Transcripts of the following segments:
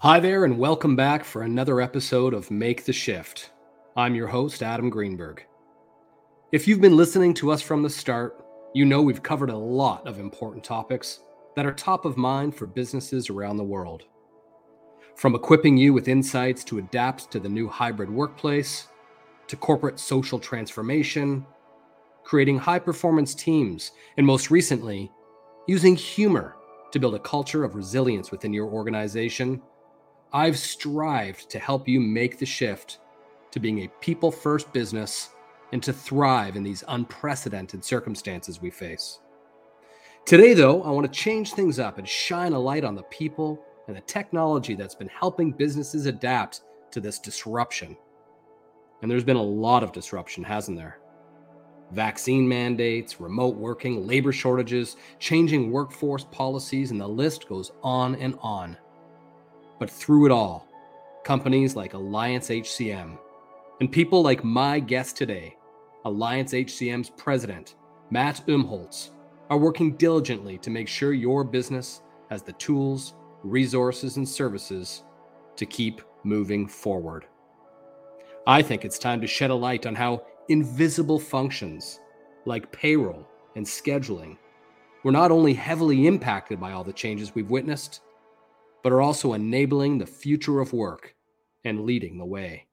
Hi there, and welcome back for another episode of Make the Shift. I'm your host, Adam Greenberg. If you've been listening to us from the start, you know we've covered a lot of important topics that are top of mind for businesses around the world. From equipping you with insights to adapt to the new hybrid workplace, to corporate social transformation, creating high performance teams, and most recently, using humor to build a culture of resilience within your organization I've strived to help you make the shift to being a people first business and to thrive in these unprecedented circumstances we face. Today, though, I want to change things up and shine a light on the people and the technology that's been helping businesses adapt to this disruption. And there's been a lot of disruption, hasn't there? Vaccine mandates, remote working, labor shortages, changing workforce policies, and the list goes on and on. But through it all, companies like Alliance HCM and people like my guest today, Alliance HCM's president, Matt Umholtz, are working diligently to make sure your business has the tools, resources, and services to keep moving forward. I think it's time to shed a light on how invisible functions like payroll and scheduling were not only heavily impacted by all the changes we've witnessed, but are also enabling the future of work and leading the way.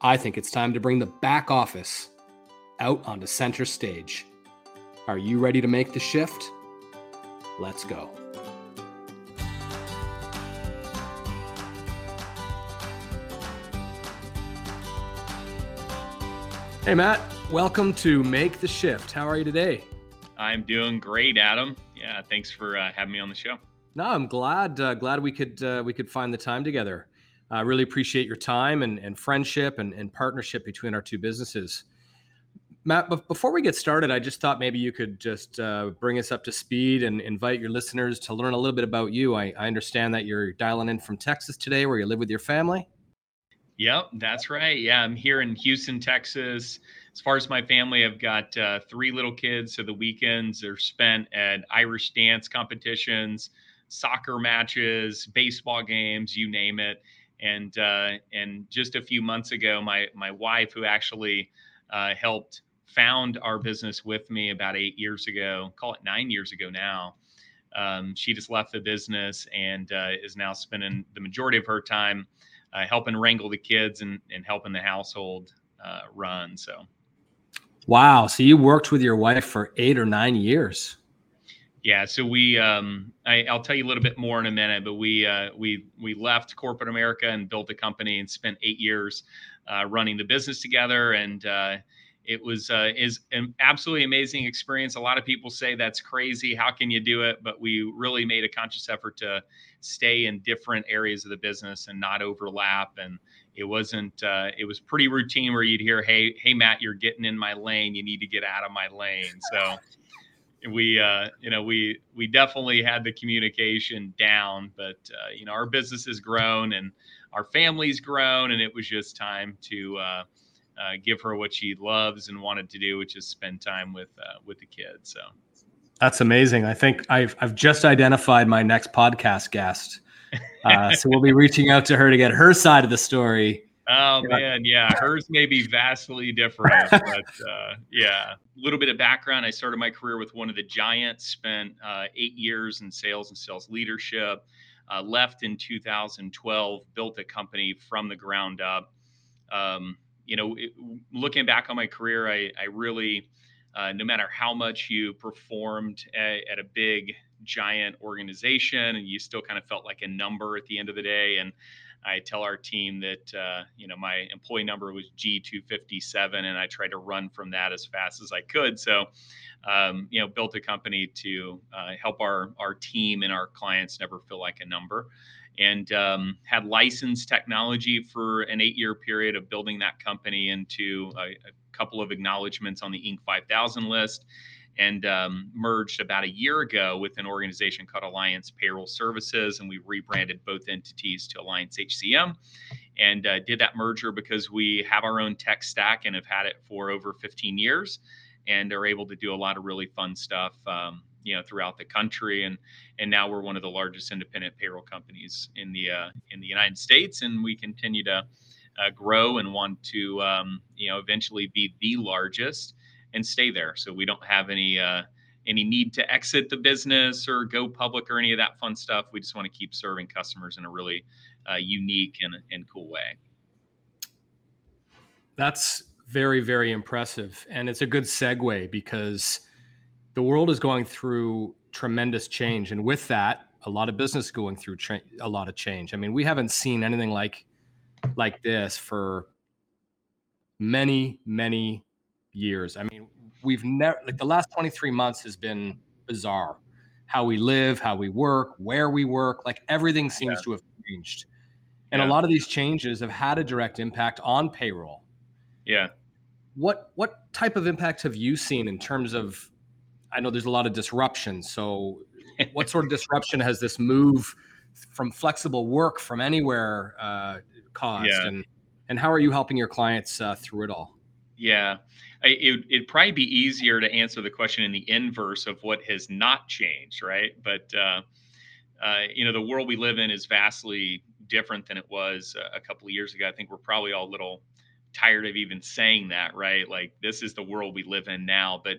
I think it's time to bring the back office out onto center stage. Are you ready to make the shift? Let's go. Hey, Matt, welcome to Make the Shift. How are you today? I'm doing great, Adam. Yeah, thanks for uh, having me on the show. No, I'm glad uh, glad we could uh, we could find the time together. I really appreciate your time and, and friendship and, and partnership between our two businesses. Matt, before we get started, I just thought maybe you could just uh, bring us up to speed and invite your listeners to learn a little bit about you. I, I, understand that you're dialing in from Texas today, where you live with your family. Yep, that's right. Yeah, I'm here in Houston, Texas. As far as my family, I've got uh, three little kids, so the weekends are spent at Irish dance competitions, soccer matches, baseball games, you name it. And uh, and just a few months ago, my my wife, who actually uh, helped found our business with me about eight years ago, call it nine years ago now. Um, she just left the business and uh, is now spending the majority of her time uh, helping wrangle the kids and, and helping the household uh, run. So, wow. So you worked with your wife for eight or nine years. Yeah, so we um, I, will tell you a little bit more in a minute, but we uh, we we left corporate America and built a company and spent eight years uh, running the business together, and uh, it was uh, is an absolutely amazing experience. A lot of people say that's crazy. How can you do it? But we really made a conscious effort to stay in different areas of the business and not overlap. And it wasn't. Uh, it was pretty routine where you'd hear, "Hey, hey, Matt, you're getting in my lane. You need to get out of my lane." So we uh, you know we we definitely had the communication down but uh, you know our business has grown and our family's grown and it was just time to uh, uh give her what she loves and wanted to do which is spend time with uh, with the kids so. That's amazing. I think i've i've just identified my next podcast guest. Uh, so we'll be reaching out to her to get her side of the story Oh man, yeah, hers may be vastly different, but uh, yeah. A little bit of background: I started my career with one of the giants. Spent uh, eight years in sales and sales leadership. Uh, left in 2012. Built a company from the ground up. Um, you know, it, looking back on my career, I, I really, uh, no matter how much you performed at, at a big giant organization, and you still kind of felt like a number at the end of the day, and I tell our team that uh, you know my employee number was G257, and I tried to run from that as fast as I could. So, um, you know, built a company to uh, help our our team and our clients never feel like a number, and um, had licensed technology for an eight year period of building that company into a, a couple of acknowledgments on the Inc. 5000 list and um, merged about a year ago with an organization called Alliance Payroll Services, and we rebranded both entities to Alliance HCM. And uh, did that merger because we have our own tech stack and have had it for over 15 years, and are able to do a lot of really fun stuff. Um, you know throughout the country and and now we're one of the largest independent payroll companies in the uh, in the United States and we continue to uh, grow and want to um, you know eventually be the largest and stay there. So we don't have any uh, any need to exit the business or go public or any of that fun stuff. We just want to keep serving customers in a really uh, unique and, and cool way. That's very very impressive and it's a good segue because the world is going through tremendous change, and with that, a lot of business going through tra- a lot of change. I mean, we haven't seen anything like like this for many many years. I mean, we've never like the last 23 months has been bizarre. How we live, how we work, where we work, like everything seems yeah. to have changed. And yeah. a lot of these changes have had a direct impact on payroll. Yeah. What what type of impact have you seen in terms of I know there's a lot of disruption. So, what sort of disruption has this move from flexible work from anywhere uh, caused, yeah. and and how are you helping your clients uh, through it all? Yeah, it, would probably be easier to answer the question in the inverse of what has not changed, right? But uh, uh, you know, the world we live in is vastly different than it was a couple of years ago. I think we're probably all a little tired of even saying that, right? Like this is the world we live in now, but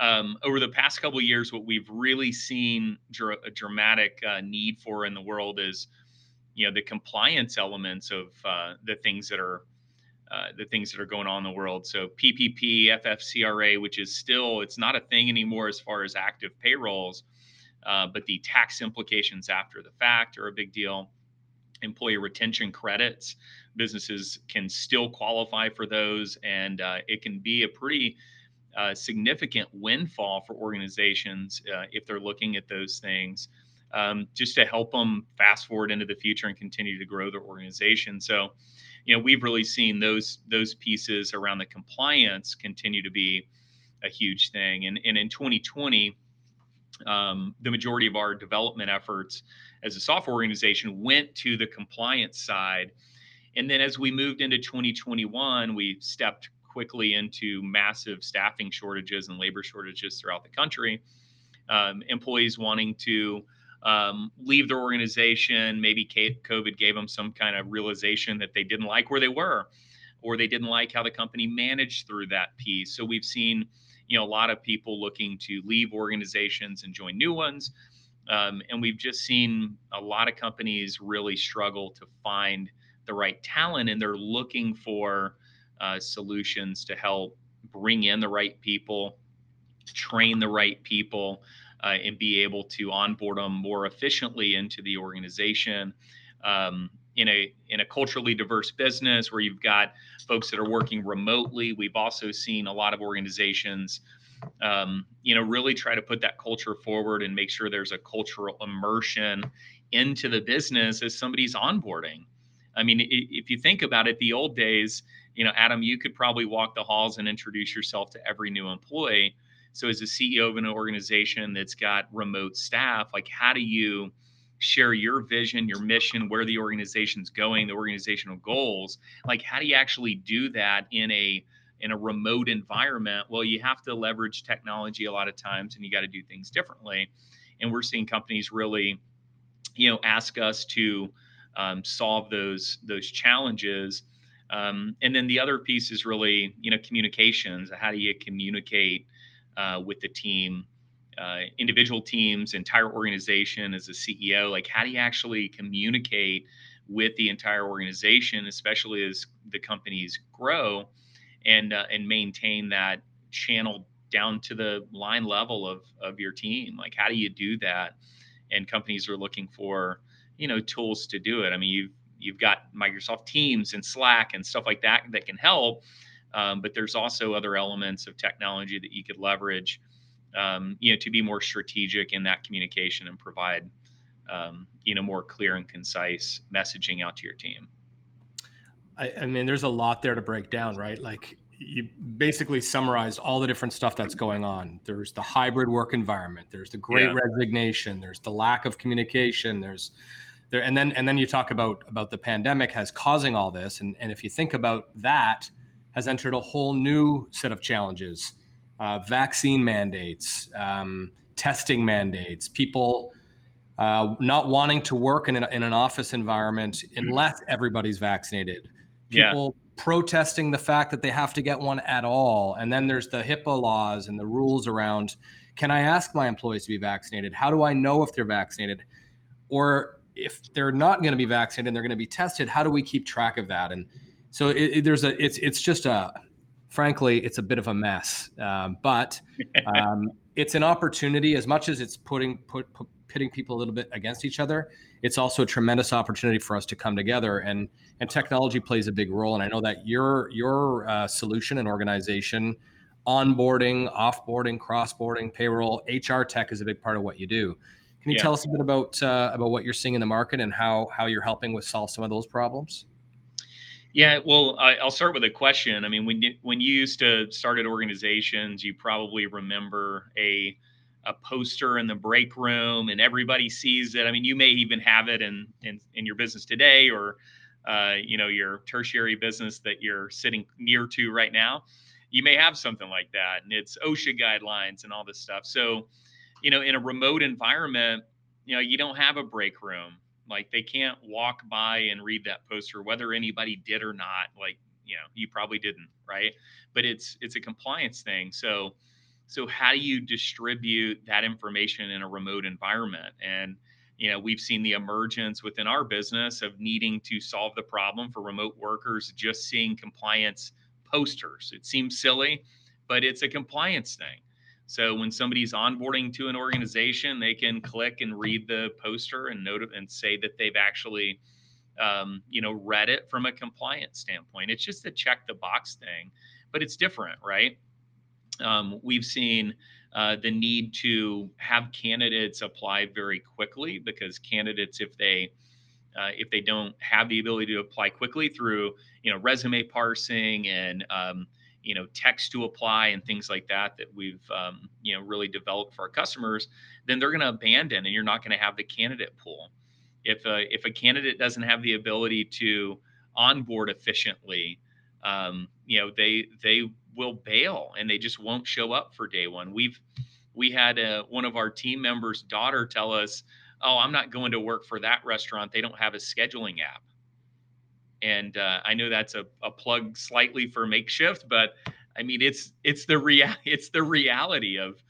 um, over the past couple of years, what we've really seen dr- a dramatic uh, need for in the world is, you know, the compliance elements of uh, the things that are uh, the things that are going on in the world. So PPP, FFCRA, which is still it's not a thing anymore as far as active payrolls, uh, but the tax implications after the fact are a big deal. Employee retention credits, businesses can still qualify for those, and uh, it can be a pretty uh, significant windfall for organizations uh, if they're looking at those things, um, just to help them fast forward into the future and continue to grow their organization. So, you know, we've really seen those those pieces around the compliance continue to be a huge thing. And, and in 2020, um, the majority of our development efforts as a software organization went to the compliance side. And then as we moved into 2021, we stepped quickly into massive staffing shortages and labor shortages throughout the country. Um, employees wanting to um, leave their organization, maybe COVID gave them some kind of realization that they didn't like where they were, or they didn't like how the company managed through that piece. So we've seen, you know, a lot of people looking to leave organizations and join new ones. Um, and we've just seen a lot of companies really struggle to find the right talent and they're looking for uh, solutions to help bring in the right people, train the right people, uh, and be able to onboard them more efficiently into the organization. Um, in a in a culturally diverse business where you've got folks that are working remotely, we've also seen a lot of organizations, um, you know, really try to put that culture forward and make sure there's a cultural immersion into the business as somebody's onboarding. I mean, if you think about it, the old days, you know, Adam, you could probably walk the halls and introduce yourself to every new employee. So, as a CEO of an organization that's got remote staff, like how do you share your vision, your mission, where the organization's going, the organizational goals? Like, how do you actually do that in a in a remote environment? Well, you have to leverage technology a lot of times, and you got to do things differently. And we're seeing companies really, you know, ask us to um, solve those those challenges um, and then the other piece is really, you know, communications. How do you communicate uh, with the team, uh, individual teams, entire organization as a CEO? Like, how do you actually communicate with the entire organization, especially as the companies grow, and uh, and maintain that channel down to the line level of of your team? Like, how do you do that? And companies are looking for, you know, tools to do it. I mean, you've you've got Microsoft Teams and Slack and stuff like that that can help. Um, but there's also other elements of technology that you could leverage, um, you know, to be more strategic in that communication and provide, um, you know, more clear and concise messaging out to your team. I, I mean, there's a lot there to break down, right? Like you basically summarized all the different stuff that's going on. There's the hybrid work environment. There's the great yeah. resignation. There's the lack of communication. There's there and then and then you talk about about the pandemic has causing all this and and if you think about that has entered a whole new set of challenges uh, vaccine mandates um, testing mandates, people uh, not wanting to work in an, in an office environment unless everybody's vaccinated, people yeah. protesting the fact that they have to get one at all. And then there's the HIPAA laws and the rules around can I ask my employees to be vaccinated? How do I know if they're vaccinated? Or if they're not going to be vaccinated and they're going to be tested, how do we keep track of that? And so it, it, there's a it's it's just a frankly it's a bit of a mess, um, but um, it's an opportunity as much as it's putting put, put pitting people a little bit against each other. It's also a tremendous opportunity for us to come together and and technology plays a big role. And I know that your your uh, solution and organization onboarding, offboarding, crossboarding, payroll, HR tech is a big part of what you do. Can you yeah. tell us a bit about uh, about what you're seeing in the market and how how you're helping with solve some of those problems? Yeah, well, I, will start with a question. I mean, when you, when you used to start at organizations, you probably remember a a poster in the break room, and everybody sees it. I mean, you may even have it in in, in your business today, or uh, you know, your tertiary business that you're sitting near to right now. You may have something like that, and it's OSHA guidelines and all this stuff. So you know, in a remote environment, you know, you don't have a break room. Like they can't walk by and read that poster, whether anybody did or not. Like, you know, you probably didn't, right? But it's it's a compliance thing. So so how do you distribute that information in a remote environment? And you know, we've seen the emergence within our business of needing to solve the problem for remote workers just seeing compliance posters. It seems silly, but it's a compliance thing. So when somebody's onboarding to an organization, they can click and read the poster and note and say that they've actually, um, you know, read it from a compliance standpoint. It's just a check the box thing, but it's different, right? Um, we've seen uh, the need to have candidates apply very quickly because candidates, if they uh, if they don't have the ability to apply quickly through you know resume parsing and um, you know text to apply and things like that that we've um, you know really developed for our customers then they're going to abandon and you're not going to have the candidate pool. If a, if a candidate doesn't have the ability to onboard efficiently um, you know they they will bail and they just won't show up for day one. We've we had a, one of our team members daughter tell us oh i'm not going to work for that restaurant. They don't have a scheduling app and uh, I know that's a, a plug slightly for makeshift, but I mean it's it's the rea- it's the reality of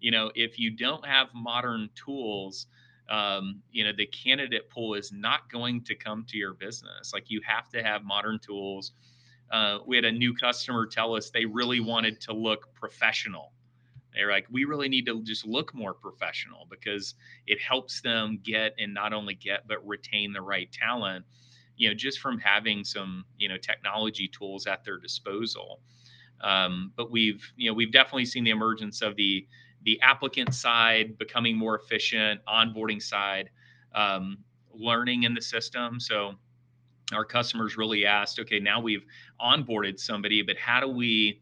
you know if you don't have modern tools, um, you know the candidate pool is not going to come to your business. Like you have to have modern tools. Uh, we had a new customer tell us they really wanted to look professional. They're like, we really need to just look more professional because it helps them get and not only get but retain the right talent you know just from having some you know technology tools at their disposal. Um, but we've you know we've definitely seen the emergence of the the applicant side becoming more efficient onboarding side um, learning in the system. So our customers really asked okay now we've onboarded somebody but how do we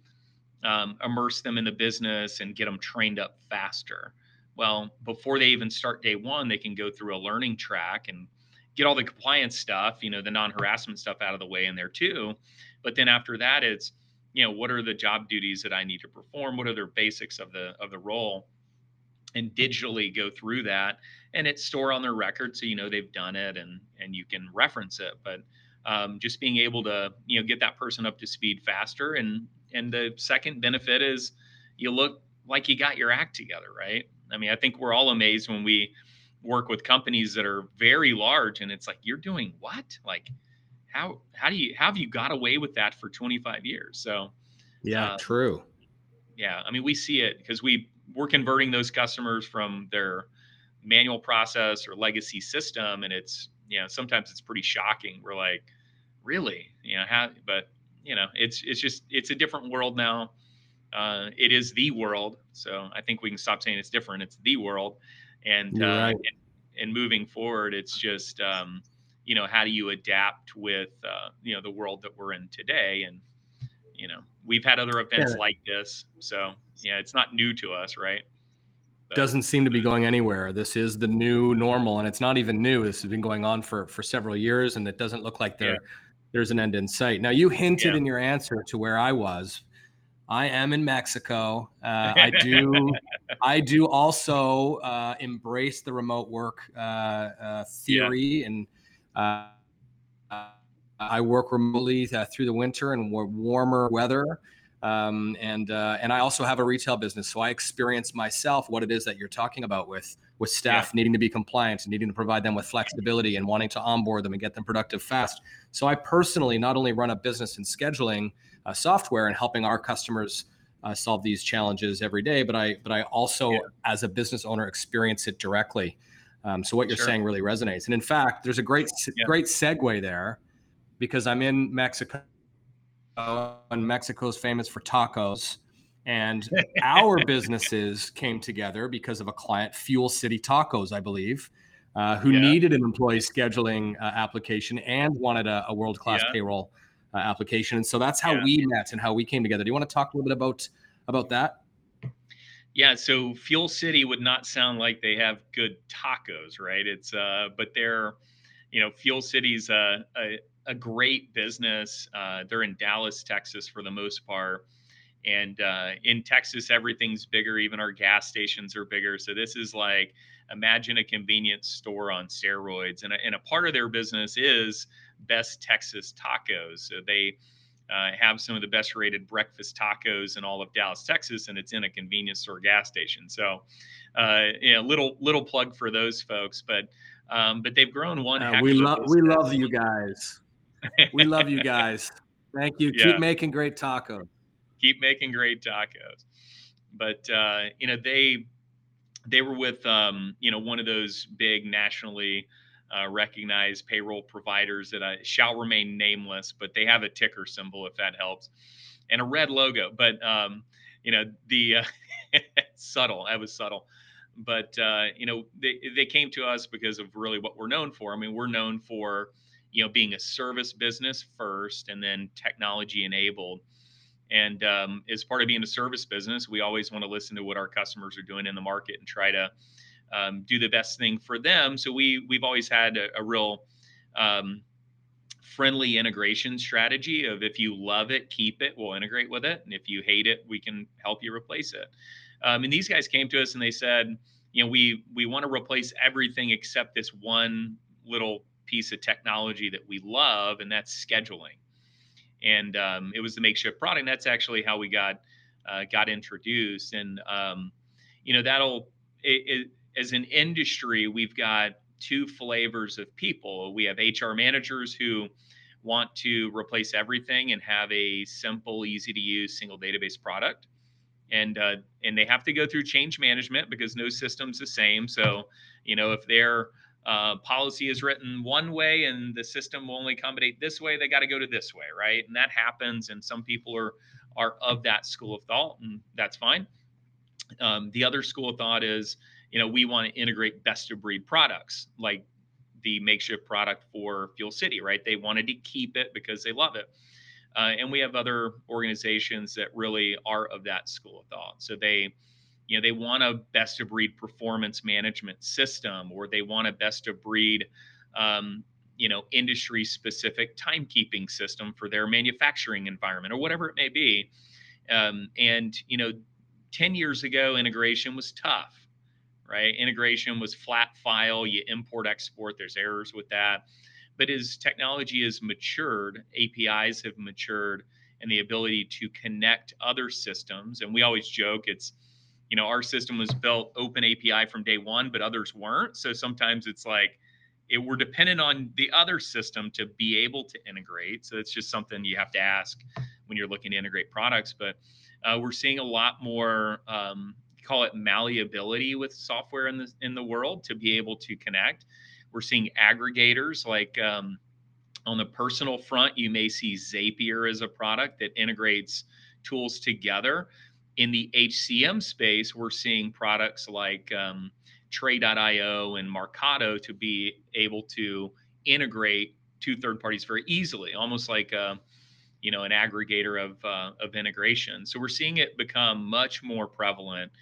um, immerse them in the business and get them trained up faster? Well before they even start day one they can go through a learning track and get all the compliance stuff, you know, the non-harassment stuff out of the way in there too. But then after that, it's you know, what are the job duties that I need to perform? What are the basics of the of the role? And digitally go through that, and it's store on their record, so you know they've done it, and and you can reference it. But um, just being able to you know get that person up to speed faster, and and the second benefit is you look like you got your act together, right? I mean, I think we're all amazed when we work with companies that are very large and it's like you're doing what? Like how how do you how have you got away with that for 25 years? So yeah uh, true. yeah i mean we see it because we we're converting those customers from their manual process or legacy system and it's you know sometimes it's pretty shocking. We're like really? You know how but you know it's it's just it's a different world now. Uh, it is the world so i think we can stop saying it's different. It's the world and uh, and, and, moving forward it's just um, you know how do you adapt with uh, you know the world that we're in today? And you know we've had other events yeah. like this so yeah it's not new to us right? But, doesn't seem to be going anywhere. This is the new normal and it's not even new. This has been going on for for several years and it doesn't look like there yeah. there's an end in sight. Now you hinted yeah. in your answer to where i was I am in Mexico. Uh, I do. I do also uh, embrace the remote work uh, uh theory, yeah. and uh, I work remotely uh, through the winter and warmer weather. Um, and and I also have a retail business, so I experience myself what it is that you're talking about with with staff yeah. needing to be compliant and needing to provide them with flexibility and wanting to onboard them and get them productive fast. So I personally not only run a business in scheduling uh, software and helping our customers uh, solve these challenges every day, but I but I also yeah. as a business owner experience it directly. Um, so what you're sure. saying really resonates. And in fact, there's a great yeah. great segue there because I'm in Mexico and Mexico's famous for tacos. And our businesses came together because of a client, Fuel City Tacos, I believe, uh, who yeah. needed an employee scheduling uh, application and wanted a, a world class yeah. payroll uh, application. And so that's how yeah. we met and how we came together. Do you want to talk a little bit about about that? Yeah, so Fuel City would not sound like they have good tacos, right? It's uh, but they're, you know, Fuel City's a a, a great business. Uh, they're in Dallas, Texas, for the most part, and uh, in Texas, everything's bigger. Even our gas stations are bigger. So this is like imagine a convenience store on steroids, and a, and a part of their business is best Texas tacos. So they uh, have some of the best rated breakfast tacos in all of Dallas, Texas, and it's in a convenience store gas station. So, uh, you know, little little plug for those folks, but um, but they've grown one. Uh, we love we love you guys. we love you guys. Thank you. Yeah. Keep making great tacos. Keep making great tacos. But uh, you know they they were with um, you know one of those big nationally uh, recognized payroll providers that I shall remain nameless, but they have a ticker symbol if that helps, and a red logo. But um, you know the uh, subtle. That was subtle. But uh, you know they they came to us because of really what we're known for. I mean, we're known for you know being a service business first, and then technology enabled. And um, as part of being a service business, we always want to listen to what our customers are doing in the market and try to um, do the best thing for them. So we we've always had a, a real um, friendly integration strategy of if you love it, keep it, we'll integrate with it, and if you hate it, we can help you replace it. Um, and these guys came to us and they said, you know, we we want to replace everything except this one little piece of technology that we love, and that's scheduling. And um, it was the makeshift product. And that's actually how we got uh, got introduced, and um, you know that'll it, it, as an industry, we've got two flavors of people. We have HR managers who want to replace everything and have a simple, easy to use single database product. And uh, and they have to go through change management because no system's the same. So, you know, if their uh, policy is written one way and the system will only accommodate this way, they got to go to this way, right? And that happens. And some people are are of that school of thought, and that's fine. Um, the other school of thought is you know, we want to integrate best of breed products like the makeshift product for Fuel City, right? They wanted to keep it because they love it. Uh, and we have other organizations that really are of that school of thought. So they, you know, they want a best of breed performance management system, or they want a best of breed, um, you know, industry specific timekeeping system for their manufacturing environment, or whatever it may be. Um, and you know, ten years ago, integration was tough right? Integration was flat file, you import, export, there's errors with that. But as technology has matured, APIs have matured, and the ability to connect other systems. And we always joke it's, you know, our system was built open API from day one, but others weren't. So sometimes it's like, it, we're dependent on the other system to be able to integrate. So it's just something you have to ask when you're looking to integrate products. But uh, we're seeing a lot more um, call it malleability with software in the in the world to be able to connect. We're seeing aggregators like um, on the personal front, you may see Zapier as a product that integrates tools together. In the HCM space, we're seeing products like um, Tray.io and Workato to be able to integrate two third parties very easily, almost like a, you know an aggregator of uh, of integration. So we're seeing it become much more prevalent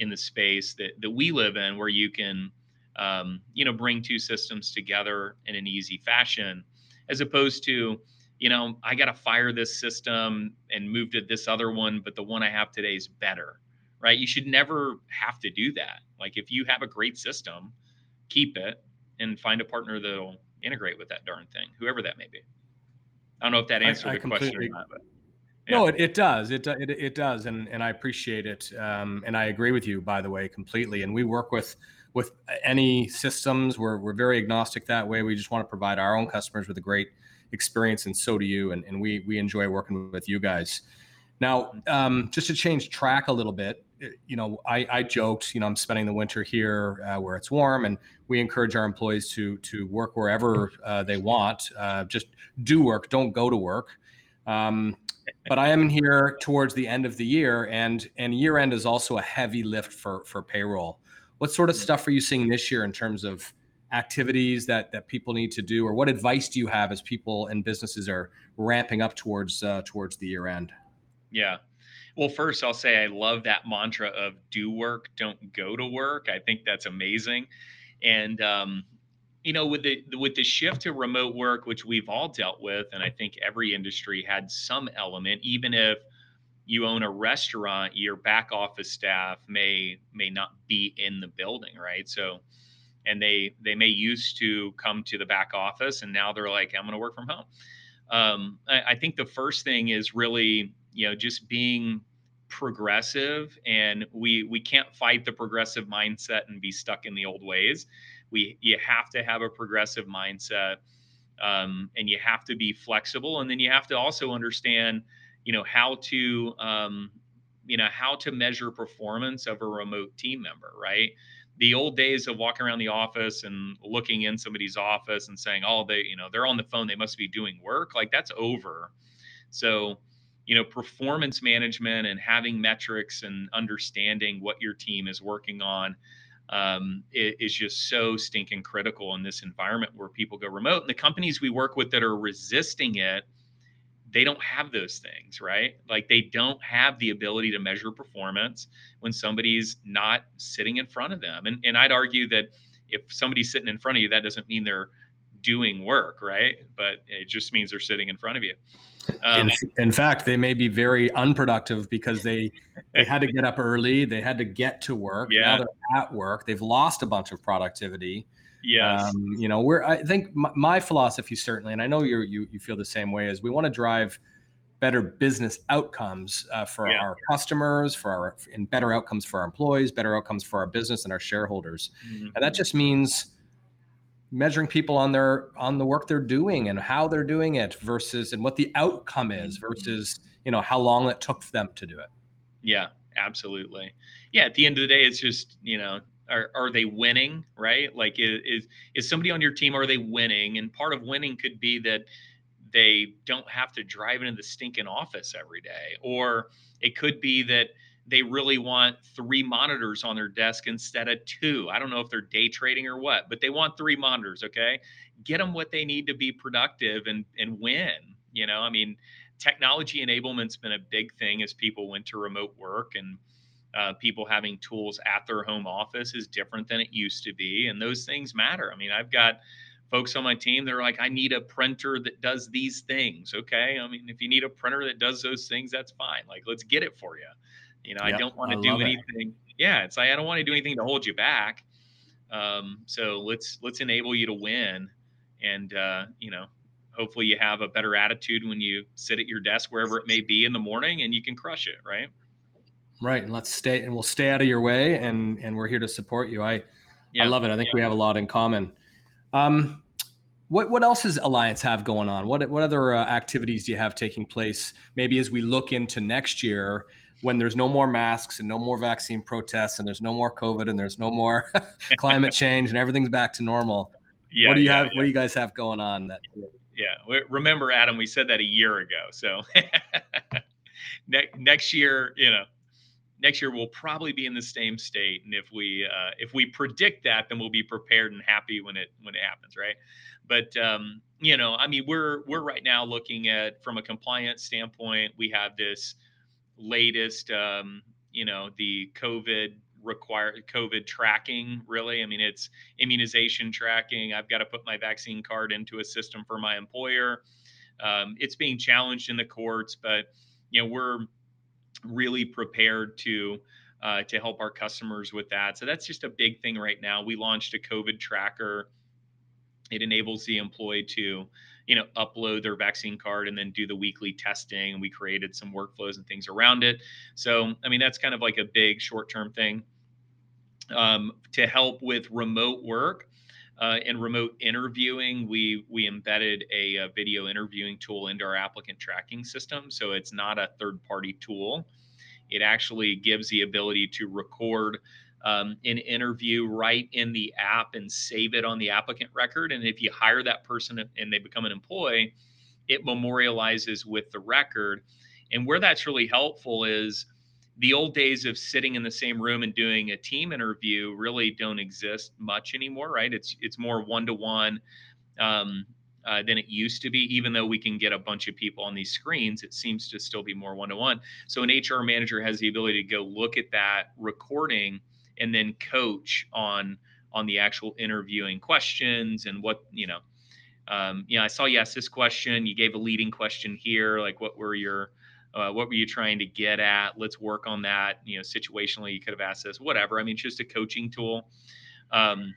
in the space that, that we live in where you can um, you know bring two systems together in an easy fashion as opposed to you know, I got to fire this system and move to this other one, but the one I have today is better, right? You should never have to do that. Like if you have a great system, keep it and find a partner that'll integrate with that darn thing, whoever that may be. I don't know if that answered I, I the question or not, but. Yeah. No, it, it does. It, it, it does. And, and I appreciate it. Um, and I agree with you, by the way, completely. And we work with, with any systems. We're, we're very agnostic that way. We just want to provide our own customers with a great experience, and so do you. And, and we we enjoy working with you guys. Now, um, just to change track a little bit, you know, I, I joked, you know, I'm spending the winter here uh, where it's warm, and we encourage our employees to to work wherever uh, they want. Uh, just do work, don't go to work. Um, but I am here towards the end of the year, and and year end is also a heavy lift for for payroll. What sort of mm. stuff are you seeing this year in terms of activities that that people need to do, or what advice do you have as people and businesses are ramping up towards uh, towards the year end? Yeah. Well, first, I'll say I love that mantra of do work, don't go to work. I think that's amazing. And, um, you know, with the with the shift to remote work, which we've all dealt with, and I think every industry had some element, even if you own a restaurant, your back office staff may may not be in the building, right? So and they they may used to come to the back office and now they're like i'm going to work from home um, I, I, think the first thing is really you know just being progressive and we we can't fight the progressive mindset and be stuck in the old ways we you have to have a progressive mindset um, and you have to be flexible and then you have to also understand you know how to um, you know how to measure performance of a remote team member right the old days of walking around the office and looking in somebody's office and saying, "Oh, they, you know, they're on the phone, they must be doing work." Like that's over. So, you know, performance management and having metrics and understanding what your team is working on um, is just so stinking critical in this environment where people go remote. And the companies we work with that are resisting it they don't have those things, right? Like they don't have the ability to measure performance when somebody's not sitting in front of them. And and I'd argue that if somebody's sitting in front of you, that doesn't mean they're doing work, right? But it just means they're sitting in front of you. Um, in, in, fact, they may be very unproductive because they they had to get up early, they had to get to work. Yeah. Now they're at work. They've lost a bunch of productivity. Yes. Um, you know, we're I think my, my, philosophy certainly, and I know you you you feel the same way, is we want to drive better business outcomes uh, for yeah. our customers, for our and better outcomes for our employees, better outcomes for our business and our shareholders, mm-hmm. and that just means measuring people on their on the work they're doing and how they're doing it versus and what the outcome is mm-hmm. versus you know how long it took them to do it. Yeah absolutely. Yeah at the end of the day it's just you know are, are they winning right? Like is, is is somebody on your team are they winning? And part of winning could be that they don't have to drive into the stinking office every day or it could be that they really want three monitors on their desk instead of two. I don't know if they're day trading or what but they want three monitors okay? Get them what they need to be productive and and win you know? I mean technology enablement's been a big thing as people went to remote work and uh, people having tools at their home office is different than it used to be and those things matter. I mean i've got folks on my team that are like i need a printer that does these things okay? I mean if you need a printer that does those things that's fine. Like let's get it for you you know yep, i don't want to do anything it. yeah it's like i don't want to do anything to hold you back um, so let's let's enable you to win and uh, you know hopefully you have a better attitude when you sit at your desk wherever it may be in the morning and you can crush it right Right, and let's stay and we'll stay out of your way, and and we're here to support you. I I love it. I think we have a lot in common. Um, what what else does Alliance have going on? What what other uh, activities do you have taking place? Maybe as we look into next year, when there's no more masks and no more vaccine protests and there's no more COVID and there's no more climate change and everything's back to normal. Yeah, what do you yeah, have? Yeah. What do you guys have going on? That yeah, remember Adam, we said that a year ago. So next next year, you know, next year we'll probably be in the same state and if we uh, if we predict that then we'll be prepared and happy when it when it happens right but um, you know i mean we're we're right now looking at from a compliance standpoint we have this latest um, you know the covid require covid tracking really i mean it's immunization tracking i've got to put my vaccine card into a system for my employer um, it's being challenged in the courts, but you know we're really prepared to uh, to help our customers with that. So that's just a big thing right now. We launched a COVID tracker. It enables the employee to, you know, upload their vaccine card and then do the weekly testing. And we created some workflows and things around it. So, I mean, that's kind of like a big short term thing. Um, to help with remote work, uh, and remote interviewing, we we embedded a, a, video interviewing tool into our applicant tracking system, so it's not a third party tool. It actually gives the ability to record um, an interview right in the app and save it on the applicant record. And if you hire that person and they become an employee, it memorializes with the record. And where that's really helpful is the old days of sitting in the same room and doing a team interview really don't exist much anymore, right? It's it's more one to one than it used to be. Even though we can get a bunch of people on these screens, it seems to still be more one to one. So an HR manager has the ability to go look at that recording and then coach on on the actual interviewing questions and what you know. Um, you know, I saw you ask this question. You gave a leading question here. Like, what were your uh, what were you trying to get at? Let's work on that. You know, situationally, you could have asked this, whatever. I mean, it's just a coaching tool. Um,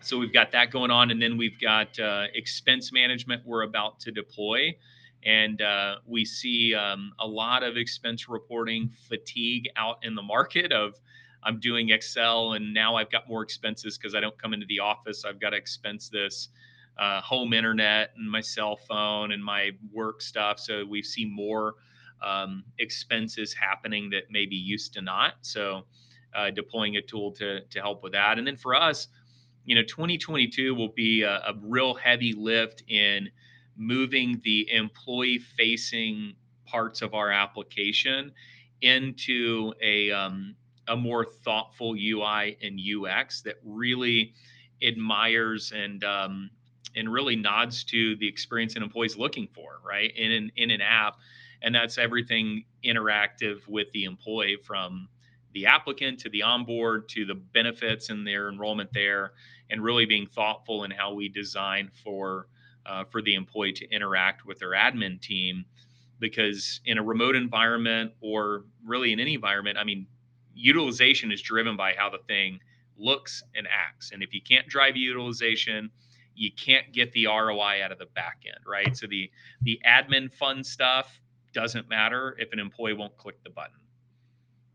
so we've got that going on, and then we've got uh, expense management we're about to deploy, and uh, we see um, a lot of expense reporting fatigue out in the market. Of I'm doing Excel, and now I've got more expenses because I don't come into the office. I've got to expense this. Uh, home internet and my cell phone and my work stuff. So we see more um, expenses happening that maybe used to not. So uh, deploying a tool to to help with that. And then for us, you know 2022 will be a, a real heavy lift in moving the employee facing parts of our application into a um, a more thoughtful UI and UX that really admires and um, and really nods to the experience an employee's looking for, right? In an in an app, and that's everything interactive with the employee from the applicant to the onboard to the benefits and their enrollment there and really being thoughtful in how we design for uh, for the employee to interact with their admin team because in a remote environment or really in any environment i mean utilization is driven by how the thing looks and acts and if you can't drive utilization you can't get the roi out of the back end right so the the admin fun stuff doesn't matter if an employee won't click the button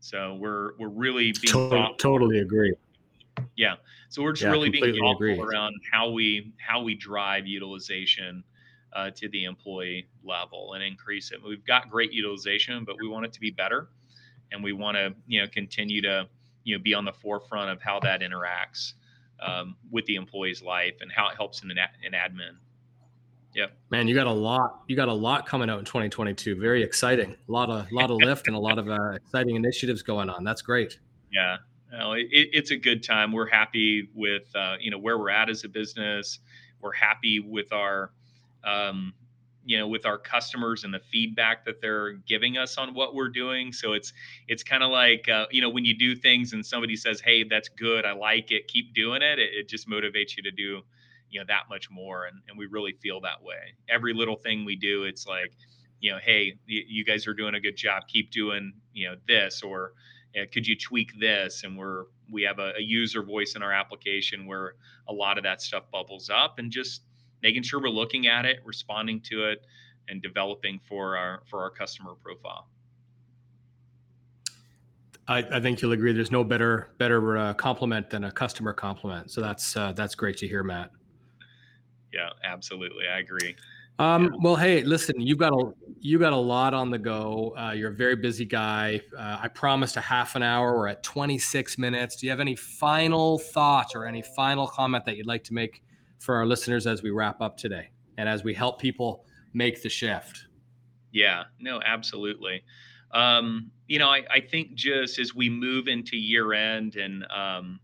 so we're we're really being totally, totally agree yeah. So we're just yeah, really being thoughtful agree. around how we how we drive utilization uh, to the employee level and increase it. We've got great utilization, but we want it to be better, and we want to you know continue to you know be on the forefront of how that interacts um, with the employee's life and how it helps in an, in admin. Yeah, man, you got a lot. You got a lot coming out in 2022. Very exciting. A lot of lot of lift and a lot of uh, exciting initiatives going on. That's great. Yeah, know, it, it's a good time. We're happy with uh, you know where we're at as a business. We're happy with our um, you know with our customers and the feedback that they're giving us on what we're doing. So it's it's kind of like uh, you know when you do things and somebody says, "Hey, that's good. I like it. Keep doing it." It, it just motivates you to do you know that much more, and and we really feel that way. Every little thing we do, it's like you know, hey, you guys are doing a good job. Keep doing you know this or could you tweak this and we're we have a, a, user voice in our application where a lot of that stuff bubbles up and just making sure we're looking at it responding to it and developing for our for our customer profile I, I think you'll agree. There's no better better uh, compliment than a customer compliment. So that's uh, that's great to hear, Matt. Yeah, absolutely. I agree. Um, yeah. Well, hey, listen, you've got a you got a lot on the go. Uh, you're a very busy guy. Uh, I promised a half an hour. We're at 26 minutes. Do you have any final thoughts or any final comment that you'd like to make for our listeners as we wrap up today and as we help people make the shift? Yeah, no, absolutely. Um, you know, I, I, think just as we move into year end and um,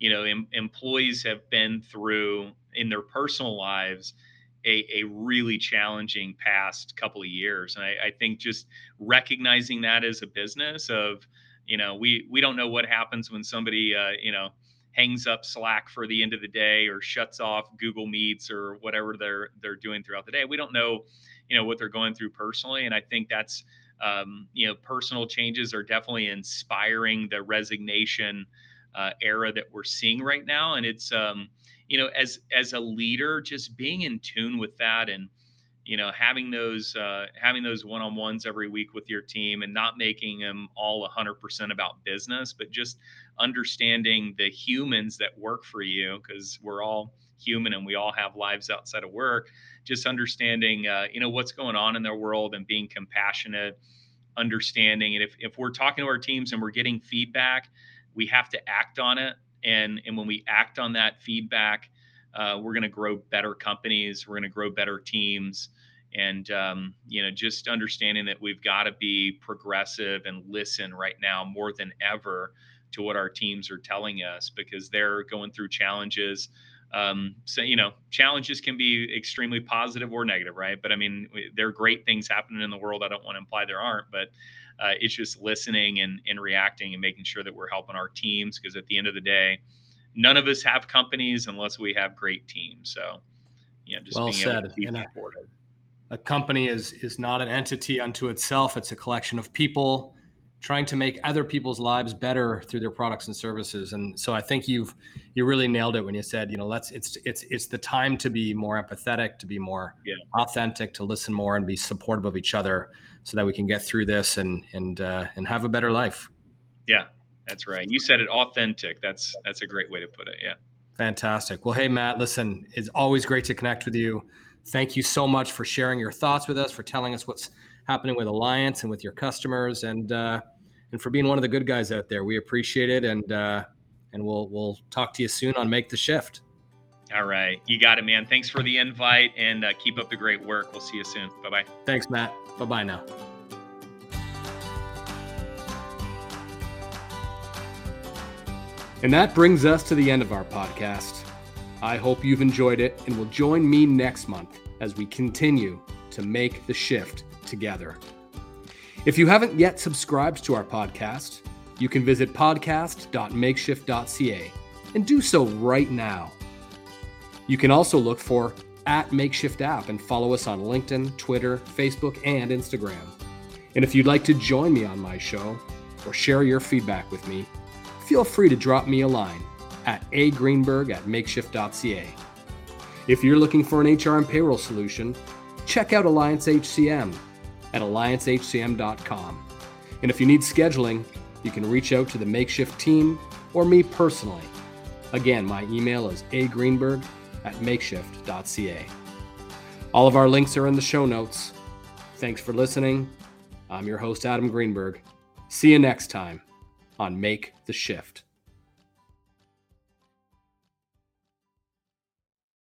you know, em- employees have been through in their personal lives a, a really challenging past couple of years. And I, I think just recognizing that as a business of, you know, we we don't know what happens when somebody, uh, you know, hangs up Slack for the end of the day or shuts off Google Meets or whatever they're they're doing throughout the day. We don't know, you know, what they're going through personally, and I think that's um, you know, personal changes are definitely inspiring the resignation uh, era that we're seeing right now, and it's um, you know, as as a leader, just being in tune with that and you know having those uh, having those one-on-ones every week with your team and not making them all 100% about business but just understanding the humans that work for you because we're all human and we all have lives outside of work. Just understanding uh, you know what's going on in their world and being compassionate understanding and if, if we're talking to our teams and we're getting feedback we have to act on it. And and when we act on that feedback uh, we're going to grow better companies we're going to grow better teams. And um, you know just understanding that we've got to be progressive and listen right now more than ever to what our teams are telling us because they're going through challenges um, so you know challenges can be extremely positive or negative right but i mean there are great things happening in the world i don't want to imply there aren't but uh, it's just listening and, and reacting and making sure that we're helping our teams because at the end of the day none of us have companies unless we have great teams. So, you know, just well being said. able to be a, a company is is not an entity unto itself. It's a collection of people trying to make other people's lives better through their products and services. And so I think you've you really nailed it when you said, you know, let's it's it's it's the time to be more empathetic, to be more yeah. authentic, to listen more and be supportive of each other so that we can get through this and and uh, and have a better life. Yeah, that's right. You said it authentic. That's that's a great way to put it. Yeah. Fantastic. Well, hey Matt, listen, it's always great to connect with you. Thank you so much for sharing your thoughts with us, for telling us what's happening with Alliance and with your customers, and uh, and for being one of the good guys out there. We appreciate it, and uh, and we'll we'll talk to you soon on Make the Shift. All right, you got it, man. Thanks for the invite, and uh, keep up the great work. We'll see you soon. Bye bye. Thanks, Matt. Bye bye now. And that brings us to the end of our podcast. I hope you've enjoyed it and will join me next month as we continue to make the shift together. If you haven't yet subscribed to our podcast, you can visit podcast.makeshift.ca and do so right now. You can also look for at Makeshift App and follow us on LinkedIn, Twitter, Facebook, and Instagram. And if you'd like to join me on my show or share your feedback with me, feel free to drop me a line at agreenberg at makeshift.ca. If you're looking for an HR and payroll solution, check out Alliance HCM at alliancehcm.com. And if you need scheduling, you can reach out to the Makeshift team or me personally. Again, my email is agreenberg at makeshift.ca. All of our links are in the show notes. Thanks for listening. I'm your host, Adam Greenberg. See you next time on Make the Shift.